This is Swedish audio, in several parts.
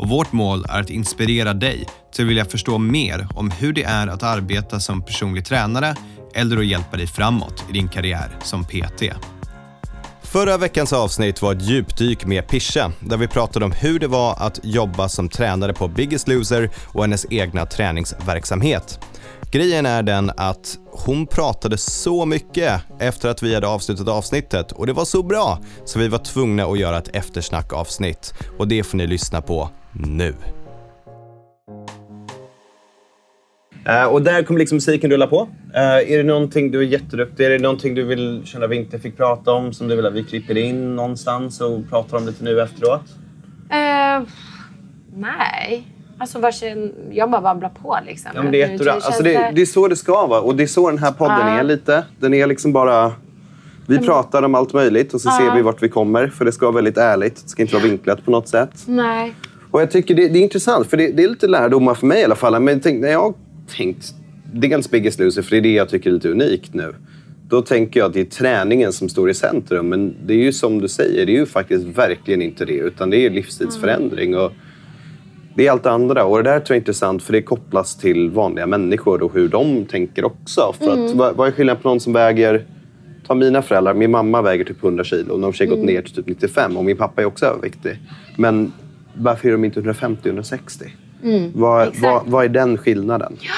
och vårt mål är att inspirera dig till att vilja förstå mer om hur det är att arbeta som personlig tränare eller att hjälpa dig framåt i din karriär som PT. Förra veckans avsnitt var ett djupdyk med Pisha där vi pratade om hur det var att jobba som tränare på Biggest Loser och hennes egna träningsverksamhet. Grejen är den att hon pratade så mycket efter att vi hade avslutat avsnittet och det var så bra så vi var tvungna att göra ett eftersnackavsnitt och det får ni lyssna på nu. Uh, och där kommer liksom musiken rulla på. Uh, är det någonting du är jätteduktig Är det någonting du vill känna vi inte fick prata om som du vill att vi klipper in någonstans och pratar om lite nu efteråt? Uh, nej. Alltså varsin, jag bara babblar på liksom. Ja, men det är jättebra. Alltså det, det, är så det ska vara och det är så den här podden är lite. Den är liksom bara... Vi mm. pratar om allt möjligt och så ser vi vart vi kommer. För det ska vara väldigt ärligt. Det ska inte vara vinklat på något sätt. Nej. Och jag tycker det, det är intressant, för det, det, är lite lärdomar för mig i alla fall. Men tänk, när jag har tänkt dels Biggest Loser, för det är det jag tycker är lite unikt nu. Då tänker jag att det är träningen som står i centrum. Men det är ju som du säger, det är ju faktiskt verkligen inte det. Utan det är livsstilsförändring. Och det är allt det andra. Och det där tror jag är intressant för det kopplas till vanliga människor och hur de tänker också. För mm. att, vad, vad är skillnaden på någon som väger Ta mina föräldrar. Min mamma väger typ 100 kilo. De har för mm. gått ner till typ 95 och min pappa är också överviktig. Men varför är de inte 150-160? Mm, vad, vad, vad, är den skillnaden? Ja.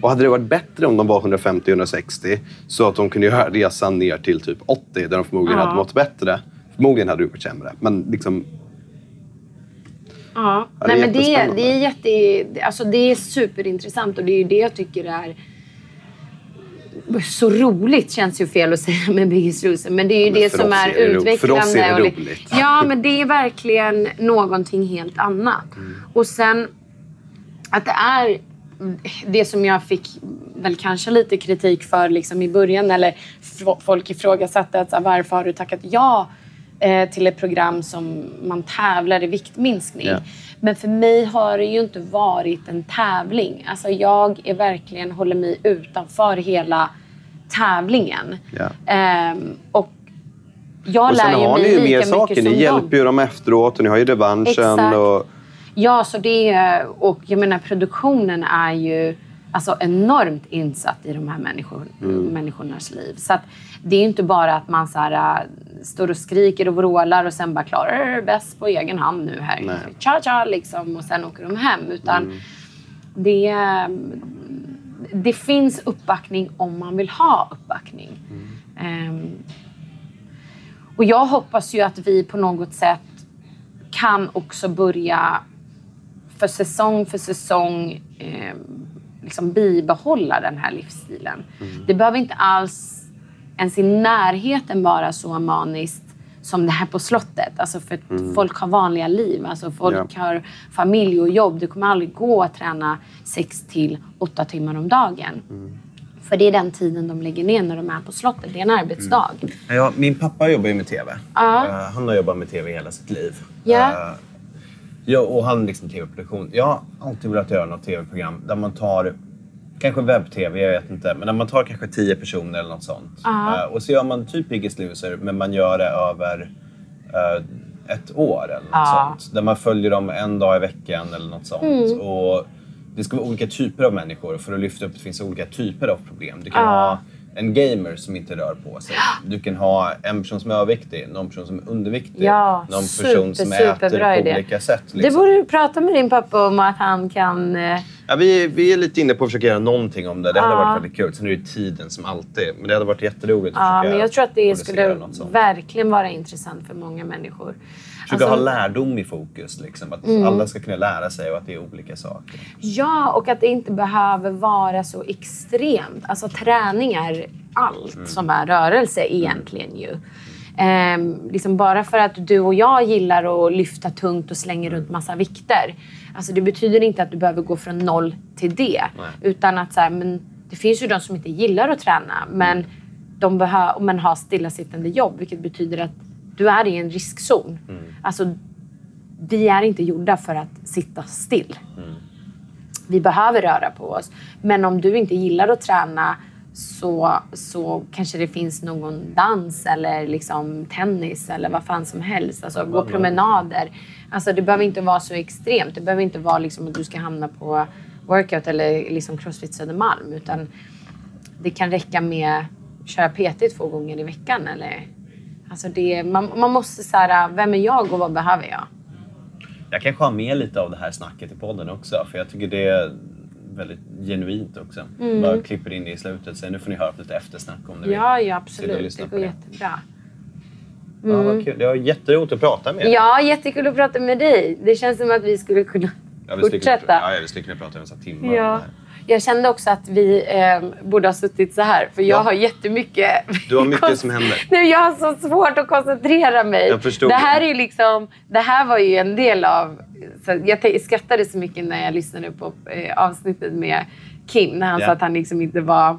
Och hade det varit bättre om de var 150-160 så att de kunde göra resan ner till typ 80 där de förmodligen ja. hade mått bättre. Förmodligen hade det varit sämre. Men liksom... Ja, ja Nej, men det, det, är jätte, alltså det är superintressant och det är ju det jag tycker är så roligt känns ju fel att säga med Biggest Loser. Men det är ju men det som är, är utvecklande. För oss är det roligt. Ja, men det är verkligen någonting helt annat. Mm. Och sen att det är det som jag fick väl kanske lite kritik för liksom i början eller folk ifrågasatte att varför har du tackat ja till ett program som man tävlar i viktminskning. Yeah. Men för mig har det ju inte varit en tävling. Alltså jag är verkligen håller mig utanför hela tävlingen. Yeah. Um, och jag och lär ju mig lika mycket som saker. Ni hjälper ju dem efteråt och ni har ju revanschen. Exakt. Och... Ja, så det och jag menar produktionen är ju alltså enormt insatt i de här människor, mm. människornas liv. Så att det är inte bara att man så här, äh, står och skriker och vrålar och sen bara klarar bäst på egen hand nu här. Nej. Cha cha liksom och sen åker de hem. Utan mm. det, det finns uppbackning om man vill ha uppbackning. Mm. Um, och jag hoppas ju att vi på något sätt kan också börja för säsong för säsong eh, liksom bibehålla den här livsstilen. Mm. Det behöver inte alls ens i närheten vara så maniskt som det här på slottet. Alltså för mm. folk har vanliga liv. Alltså folk ja. har familj och jobb. Det kommer aldrig gå att träna sex till åtta timmar om dagen. Mm. För det är den tiden de lägger ner när de är på slottet. Det är en arbetsdag. Mm. Ja, min pappa jobbar ju med TV. Uh. Uh, han har jobbat med TV hela sitt liv. Yeah. Uh, ja, och han liksom TV-produktion. Jag har alltid velat göra något TV-program där man tar Kanske webb-tv, jag vet inte. Men när man tar kanske tio personer eller något sånt. Uh, och så gör man typ Biggest Loser, men man gör det över uh, ett år eller något uh. sånt. Där man följer dem en dag i veckan eller något sånt. Mm. Och det ska vara olika typer av människor för att lyfta upp att det finns olika typer av problem. Du kan ha en gamer som inte rör på sig. Du kan ha en person som är överviktig, någon person som är underviktig, ja, någon person som äter på idé. olika sätt. Liksom. Det borde du prata med din pappa om att han kan... Ja, vi, vi är lite inne på att försöka göra någonting om det. Det hade ja. varit väldigt kul. Sen är det tiden som alltid. Men det hade varit jätteroligt att ja, försöka men Jag tror att det skulle verkligen vara intressant för många människor. Försöka alltså, ha lärdom i fokus. Liksom, att mm. alla ska kunna lära sig och att det är olika saker. Ja, och att det inte behöver vara så extremt. Alltså träning är allt mm. som är rörelse egentligen ju. Eh, liksom bara för att du och jag gillar att lyfta tungt och slänger runt massa vikter. Alltså det betyder inte att du behöver gå från noll till det. Nej. Utan att så här, men det finns ju de som inte gillar att träna men de behöver, men har stillasittande jobb. Vilket betyder att du är i en riskzon. Alltså, vi är inte gjorda för att sitta still. Vi behöver röra på oss. Men om du inte gillar att träna så, så kanske det finns någon dans eller liksom tennis eller vad fan som helst. Alltså gå promenader. Alltså det behöver inte vara så extremt. Det behöver inte vara liksom att du ska hamna på workout eller liksom crossfit Södermalm. Utan det kan räcka med att köra PT två gånger i veckan. Eller, alltså det, man, man måste så här, vem är jag och vad behöver jag? Jag kanske har med lite av det här snacket i podden också. För jag tycker det väldigt genuint också. Mm. Bara klipper in det i slutet. Sen nu får ni höra lite eftersnack om ni Ja, vill. ja absolut. Det på går jättebra. Ja, vad kul. Det var jätteroligt att prata med er. Ja, jättekul att prata med dig. Det känns som att vi skulle kunna Ja, vi skulle kunna- fortsätta. Ja, vi skulle kunna prata i det Ja. Jag kände också att vi eh, borde ha suttit så här. För jag Ja. har jättemycket... Du har mycket som händer. Nej, jag har så svårt att koncentrera mig. Jag förstod det här det. är liksom... Det här var ju en del av... Så jag skrattade så mycket när jag lyssnade på eh, avsnittet med Kim. När han Ja. sa att han liksom inte var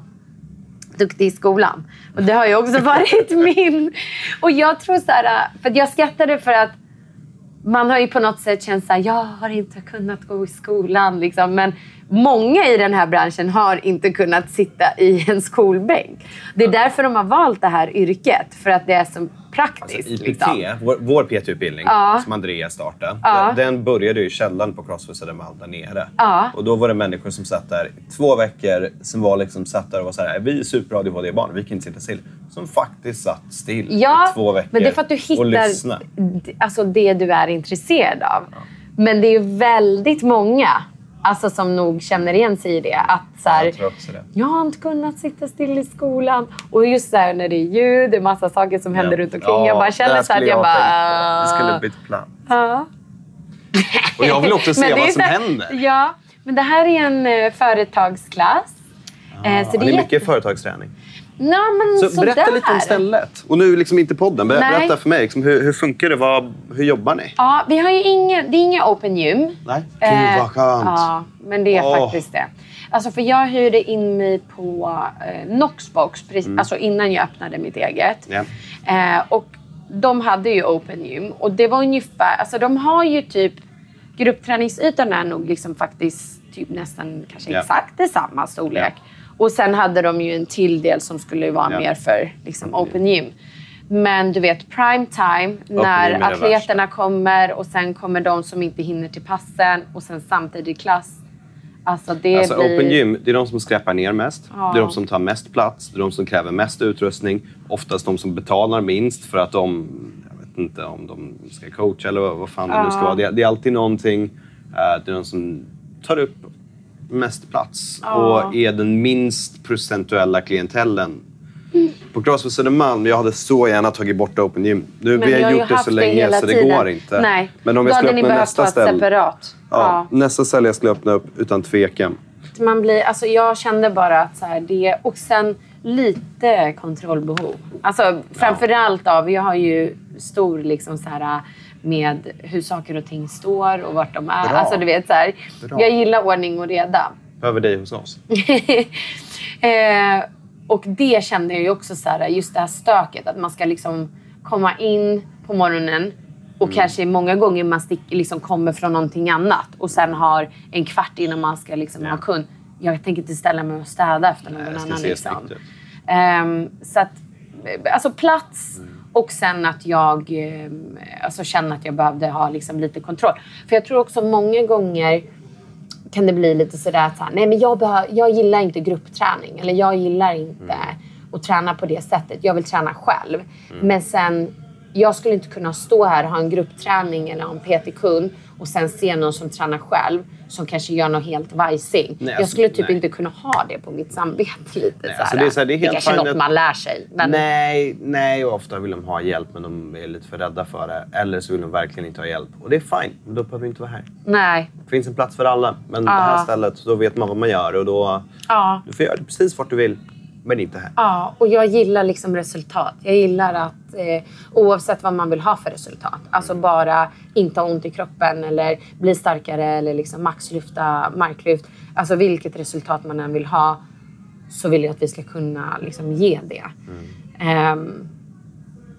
duktig i skolan. Och det har ju också varit min... Och jag tror så här... För att jag skrattade för att man har ju på något sätt känt såhär, jag har inte kunnat gå i skolan. Liksom. Men många i den här branschen har inte kunnat sitta i en skolbänk. Det är därför de har valt det här yrket. För att det är så praktiskt. IPT, liksom. vår, vår PT-utbildning Ja. som Andreas startade, Ja. den, den började i källaren på Crossfit Södermalm där nere. Ja. Och då var det människor som satt där i två veckor som var liksom satt där och var så här, vi är super ADHD-barn, vi kan inte sitta still. Som faktiskt satt still i två veckor men det är för att du hittar alltså det du är intresserad av. Men det är ju väldigt många alltså, som nog känner igen sig i det. Att, så här, Jag tror också det. jag har inte kunnat sitta still i skolan. Och just så här, när det är ljud, det är massa saker som händer runt omkring. jag bara känner där så att jag ha bara... Det skulle bytt plats. Ja. Och jag vill också se det vad som här- händer. Ja, men det här är en eh, företagsklass. Eh, så det ni är mycket företagsträning? Ja, men Så berätta sådär. lite om stället. Och nu liksom inte podden, ber- Nej. berätta för mig. Liksom, hur, hur funkar det? Vad, hur jobbar ni? Ja, vi har ju ingen, det är inga open gym. Nej. Eh, Gud vad skönt. Ja, men det är Åh. faktiskt det. Alltså för jag hyrde in mig på eh, Noxbox precis, alltså innan jag öppnade mitt eget. Mm. Ja. Eh, och de hade ju open gym. Och det var ungefär, alltså de har ju typ, gruppträningsytan är nog liksom faktiskt typ nästan kanske Ja. exakt detsamma storlek. Och sen hade de ju en till del som skulle vara Ja. mer för liksom, open gym. Men du vet, prime time när atleterna kommer och sen kommer de som inte hinner till passen och sen samtidigt klass. Alltså det Alltså blir... Open Gym, det är de som skräpar ner mest. Ja. Det är de som tar mest plats. Det är de som kräver mest utrustning. Oftast de som betalar minst för att de... Jag vet inte om de ska coacha eller vad, vad fan det nu ska Ja. vara. Det, är- det är alltid någonting. eh, det är de som tar upp mest plats Ja. och är den minst procentuella klientellen. På Crossfit Södermalm, jag hade så gärna tagit bort Open Gym. Nu, Men vi har gjort det så länge så det tiden. går inte. Nej, Men om då jag skulle öppna nästa ställe... separat. Ja, Nästa ställe jag skulle öppna upp utan tvekan. Man blir, alltså jag kände bara att så här, det... Och sen lite kontrollbehov. Alltså framförallt av... Jag har ju stor liksom så här med hur saker och ting står och vart de är. Bra. Alltså du vet så här. Jag gillar ordning och reda. Behöver dig hos oss. eh, och det kände jag ju också så här, just det här stöket. Att man ska liksom komma in på morgonen och kanske många gånger man stick, liksom kommer från någonting annat och sen har en kvart innan man ska liksom ha kund. Jag tänker inte ställa mig och städa efter någon Nej, annan. Liksom. Ehm, så att, eh, alltså plats och sen att jag ehm, alltså känner att jag behövde ha liksom lite kontroll. För jag tror också många gånger kan det bli lite sådär att så här, nej men jag, behö- jag gillar inte gruppträning eller jag gillar inte att träna på det sättet. Jag vill träna själv. Men sen, jag skulle inte kunna stå här och ha en gruppträning eller ha en PT-kund och sen se någon som tränar själv som kanske gör något helt vajsing. Nej, jag alltså, skulle typ nej. inte kunna ha det på mitt samvete lite. Nej, så alltså det är så här, det är helt kanske är något att- man lär sig. Men Nej, nej, och ofta vill de ha hjälp men de är lite för rädda för det. Eller så vill de verkligen inte ha hjälp. Och det är fine, men då behöver vi inte vara här. nej. Det finns en plats för alla. Men det här Ja. stället, då vet man vad man gör och då... Ja. Du får göra det precis vart du vill. Men inte här. Ja, och jag gillar liksom resultat. Jag gillar att eh, oavsett vad man vill ha för resultat. Alltså bara inte ha ont i kroppen eller bli starkare eller liksom maxlyfta marklyft. Alltså vilket resultat man än vill ha så vill jag att vi ska kunna liksom ge det. Ehm,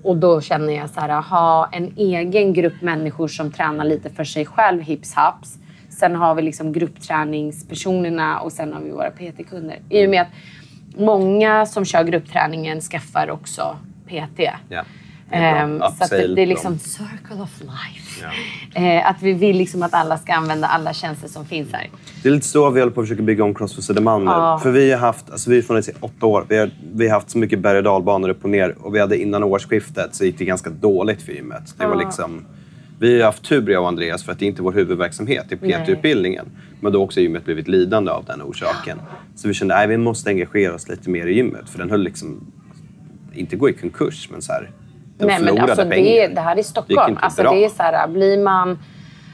och då känner jag så här, ha en egen grupp människor som tränar lite för sig själv, hips haps. Sen har vi liksom gruppträningspersonerna och sen har vi våra PT-kunder. I och med att många som kör gruppträningen skaffar också PT. Är bra. Ehm, så att det, det är liksom circle of life. Eh, att vi vill liksom att alla ska använda alla tjänster som finns här. Det är lite så vi håller på att försöka bygga om Crossfit Södermalm nu. Ja. För vi har haft, alltså vi har funnits i åtta år. Vi har, vi har haft så mycket berg och dalbanor upp och ner. Och vi hade innan årsskiftet så gick det ganska dåligt för gymmet. Det var Ja. liksom, vi har haft tur jag och Andreas för att det inte är vår huvudverksamhet, det är PT-utbildningen. Men då har också gymmet blivit lidande av den orsaken. Så vi kände att vi måste engagera oss lite mer i gymmet. För den höll liksom, inte gå i konkurs, men så här, den Nej, men förlorade alltså pengar. det, det här är Stockholm. inte Alltså bra. det är så här, blir man,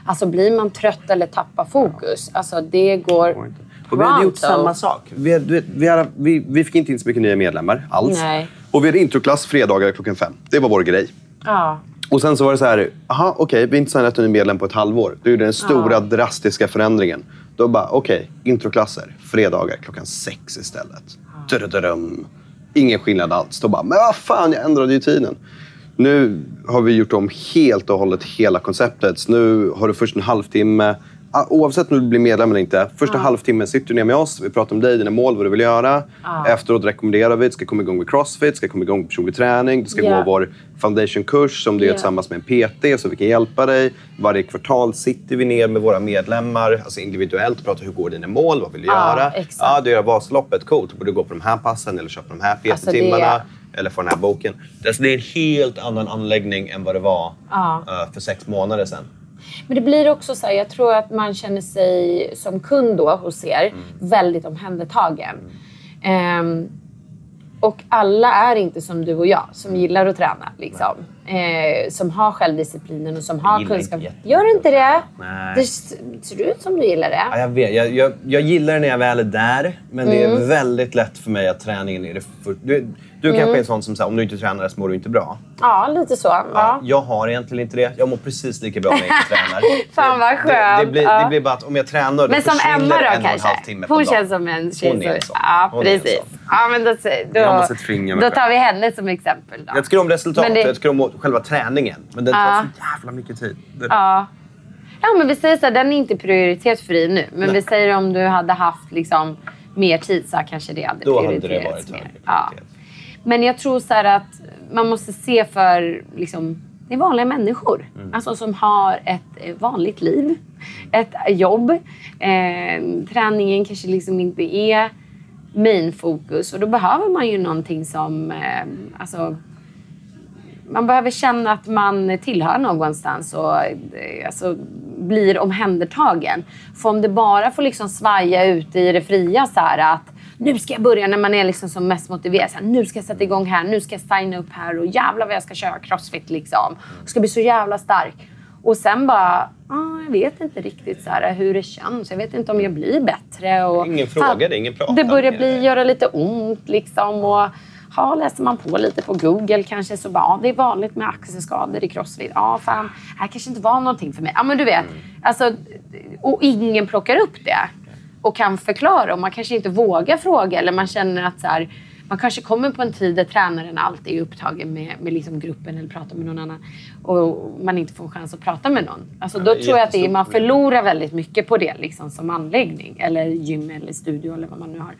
alltså blir man trött eller tappar fokus, alltså det går går inte. Och vi hade gjort samma sak. Vi, hade, vi, hade, vi, vi fick inte in så mycket nya medlemmar alls. Nej. Och vi hade introklass fredagar klockan fem. Det var vår grej. Ja. Och sen så var det så här, aha, okej, vi har inte signat en ny medlem på ett halvår. Då gjorde den stora drastiska förändringen. Då bara, okej, introklasser, fredagar klockan sex istället. Drödröm. Ingen skillnad alls. Då bara, men vad fan, jag ändrade ju tiden. Nu har vi gjort om helt och hållet hela konceptet. Så nu har du först en halvtimme. Ah, Oavsett om du blir medlem eller inte. Första halvtimmen sitter du ner med oss. Vi pratar om dig, dina mål, vad du vill göra. Efteråt rekommenderar vi att du ska komma igång med crossfit, ska komma igång med personlig träning. Du ska Ja. gå vår foundationkurs som du gör Ja. tillsammans med en PT så vi kan hjälpa dig. Varje kvartal sitter vi ner med våra medlemmar, alltså individuellt och pratar hur går dina mål, vad vill du Ja, göra? exakt. Du gör Vasaloppet, coolt. Då borde du gå på de här passen eller köpa de här Alltså, PT-timmarna. det- Eller få den här boken. Det är- en helt annan anläggning än vad det var Ja. eh, för sex månader sedan. Men det blir också så här, jag tror att man känner sig som kund då hos er Mm. väldigt omhändertagen. Ehm, och alla är inte som du och jag som gillar att träna. Liksom. Eh, som har självdisciplinen och som har gillar kunskap. inte Gör du inte det? Nej. Det ser ut som du gillar Ja, det. jag, vet, jag, jag, jag gillar det när jag väl är där, men det Mm. är väldigt lätt för mig att träningen är det för, Du, du Mm. kanske är en sån som säger om du inte tränar så mår du inte bra. Ja, lite så. Ja. Ja. Jag har egentligen inte det. Jag mår precis lika bra när jag inte tränar. Fan, vad Det, det, skönt. blir, Ja. det blir bara att om jag tränar då Men som försvinner Emma en då och en kanske? halv timme på Hon känns som en tjej Hon är en som... sån. Ja, precis. Ja, men då, då, då tar vi henne som exempel. Då. Jag tycker om resultat, det- jag tycker om själva träningen. Men den tar Ja. så jävla mycket tid. Det, Ja. ja, men vi säger så här, den är inte prioritetfri nu. Men vi säger om du hade haft liksom, mer tid så kanske det hade Då hade det prioriterats varit mer. Ja. Men jag tror så att man måste se för liksom, det är vanliga människor. Mm. Alltså som har ett eh, vanligt liv, ett jobb. Eh, träningen kanske liksom inte är main fokus och då behöver man ju någonting som eh, alltså, man behöver känna att man tillhör någonstans och eh, alltså, blir omhändertagen. För om det bara får liksom svaja ute i det fria så här att nu ska jag börja när man är liksom som mest motiverad. Så här, nu ska jag sätta igång här, nu ska jag signa upp här och jävlar vad jag ska köra crossfit liksom. Jag ska bli så jävla stark. Och sen bara, ah, jag vet inte riktigt så här, hur det känns. Jag vet inte om jag blir bättre. Och, Ingen fråga, det är ingen prata Det börjar bli, göra lite ont liksom. Och, ja, läser man på lite på Google kanske så bara, ja, det är vanligt med axelskador i crossfit. Ja, fan, det här kanske inte var någonting för mig. Ja, men du vet. Alltså, och ingen plockar upp det och kan förklara. Och man kanske inte vågar fråga eller man känner att så här, man kanske kommer på en tid där tränaren alltid är upptagen med, med liksom gruppen eller pratar med någon annan och man inte får en chans att prata med någon. Alltså, då är tror jag att är, man förlorar väldigt mycket på det liksom, som anläggning eller gym eller studio eller vad man nu har.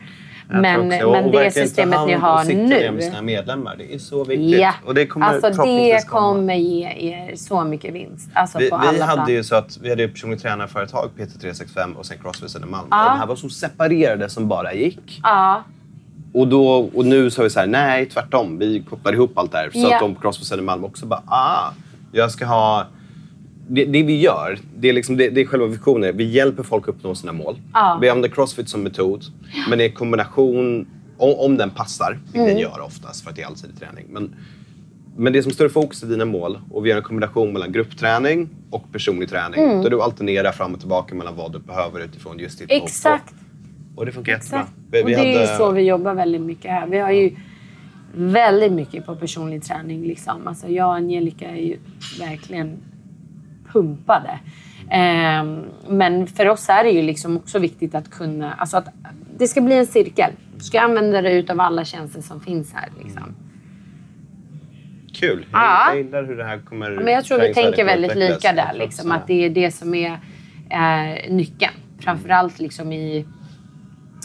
Men, men det systemet ni har med nu. sina medlemmar. Det är så viktigt. Ja, Och det kommer alltså det kommer ge er så mycket vinst. Alltså Vi, vi hade plan. ju så att vi hade ju personligt tränarföretag, PT365 och sen Crossfit Södermalm. Ja. De här var så separerade som bara gick. Ja, Och, då, och nu så har vi så här, nej tvärtom. Vi kopplar ihop allt det här. Så Ja. att de på Crossfit Södermalm också bara, ah, jag ska ha... Det, det vi gör, det är, liksom, det, det är själva visionen. Vi hjälper folk uppnå sina mål. Ja. Vi använder Crossfit som metod. Men i kombination, om, om den passar, vilket Mm. den gör oftast för att det är allsidig träning. Men, men det som står i fokus är dina mål och vi gör en kombination mellan gruppträning och personlig träning. Mm. Där du alternerar fram och tillbaka mellan vad du behöver utifrån just ditt exakt. Och det funkar jättebra. Exakt. Vi, och det är hade- så vi jobbar väldigt mycket här. Vi har ju väldigt mycket på personlig träning. Liksom. Alltså jag och Angelica är ju verkligen pumpade. Ehm, men för oss är det ju liksom också viktigt att kunna... Alltså att det ska bli en cirkel. Du ska använda dig utav alla tjänster som finns här. Liksom. Kul. Ja. Jag gillar hur det här kommer... Men jag tror vi tänker väldigt lika där. Jag Liksom, också att det är det som är eh, nyckeln. Framförallt liksom i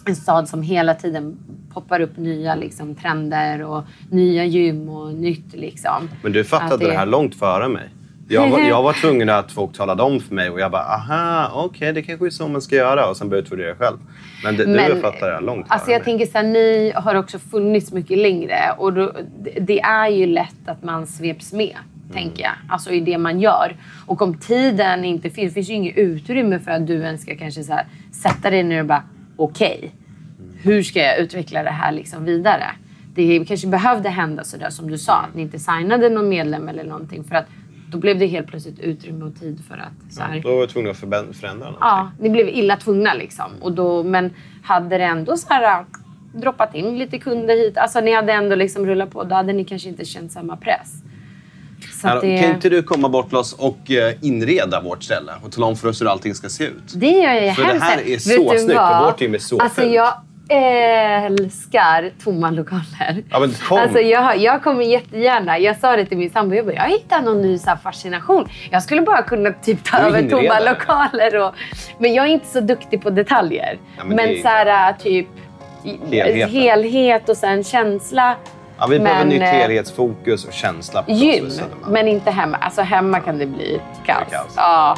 en stad som hela tiden poppar upp nya liksom, trender och nya gym och nytt. Liksom. Men du fattade Att det... här långt före mig. Jag var, jag var tvungen att folk talade om för mig och jag bara aha, okej det kanske är så man ska göra och sen började jag utvärdera det själv. Men, det, du fattade det långt Alltså jag mig. tänker så här, ni har också funnits mycket längre och då, det- det är ju lätt att man sveps med, tänker jag. Alltså i det man gör. Och om tiden inte finns, finns ju inget utrymme för att du ens ska kanske så här, sätta dig ner och bara okej, hur ska jag utveckla det här liksom vidare? Det kanske behövde hända så där som du sa, att ni inte signade någon medlem eller någonting för att då blev det helt plötsligt utrymme och tid för att så här, Då var jag tvungen att förändra någonting. Ja, ni blev illa tvungna liksom. Och då, men hade det ändå så här, äh, droppat in lite kunder hit, alltså ni hade ändå liksom rullat på, då hade ni kanske inte känt samma press. Hallå, det, Kan inte du komma bort till oss och eh, inreda vårt ställe och tala om för oss hur allting ska se ut? det gör jag För det här är så snyggt, för vårt gym är så Alltså fult. jag älskar tomma lokaler. Ja, men kom. Alltså jag, jag kommer jättegärna. Jag sa det till min sambo. Jag, bara, jag hittar någon ny så fascination. Jag skulle bara kunna typ ta över tomma lokaler. Och, men jag är inte så duktig på detaljer. Ja, men men det så här typ Helheten. helhet och sen känsla. Ja, vi behöver Men, nytt eh, helhetsfokus och känsla på Gym, men inte hemma. Alltså hemma kan det bli kaos. kaos. Ja.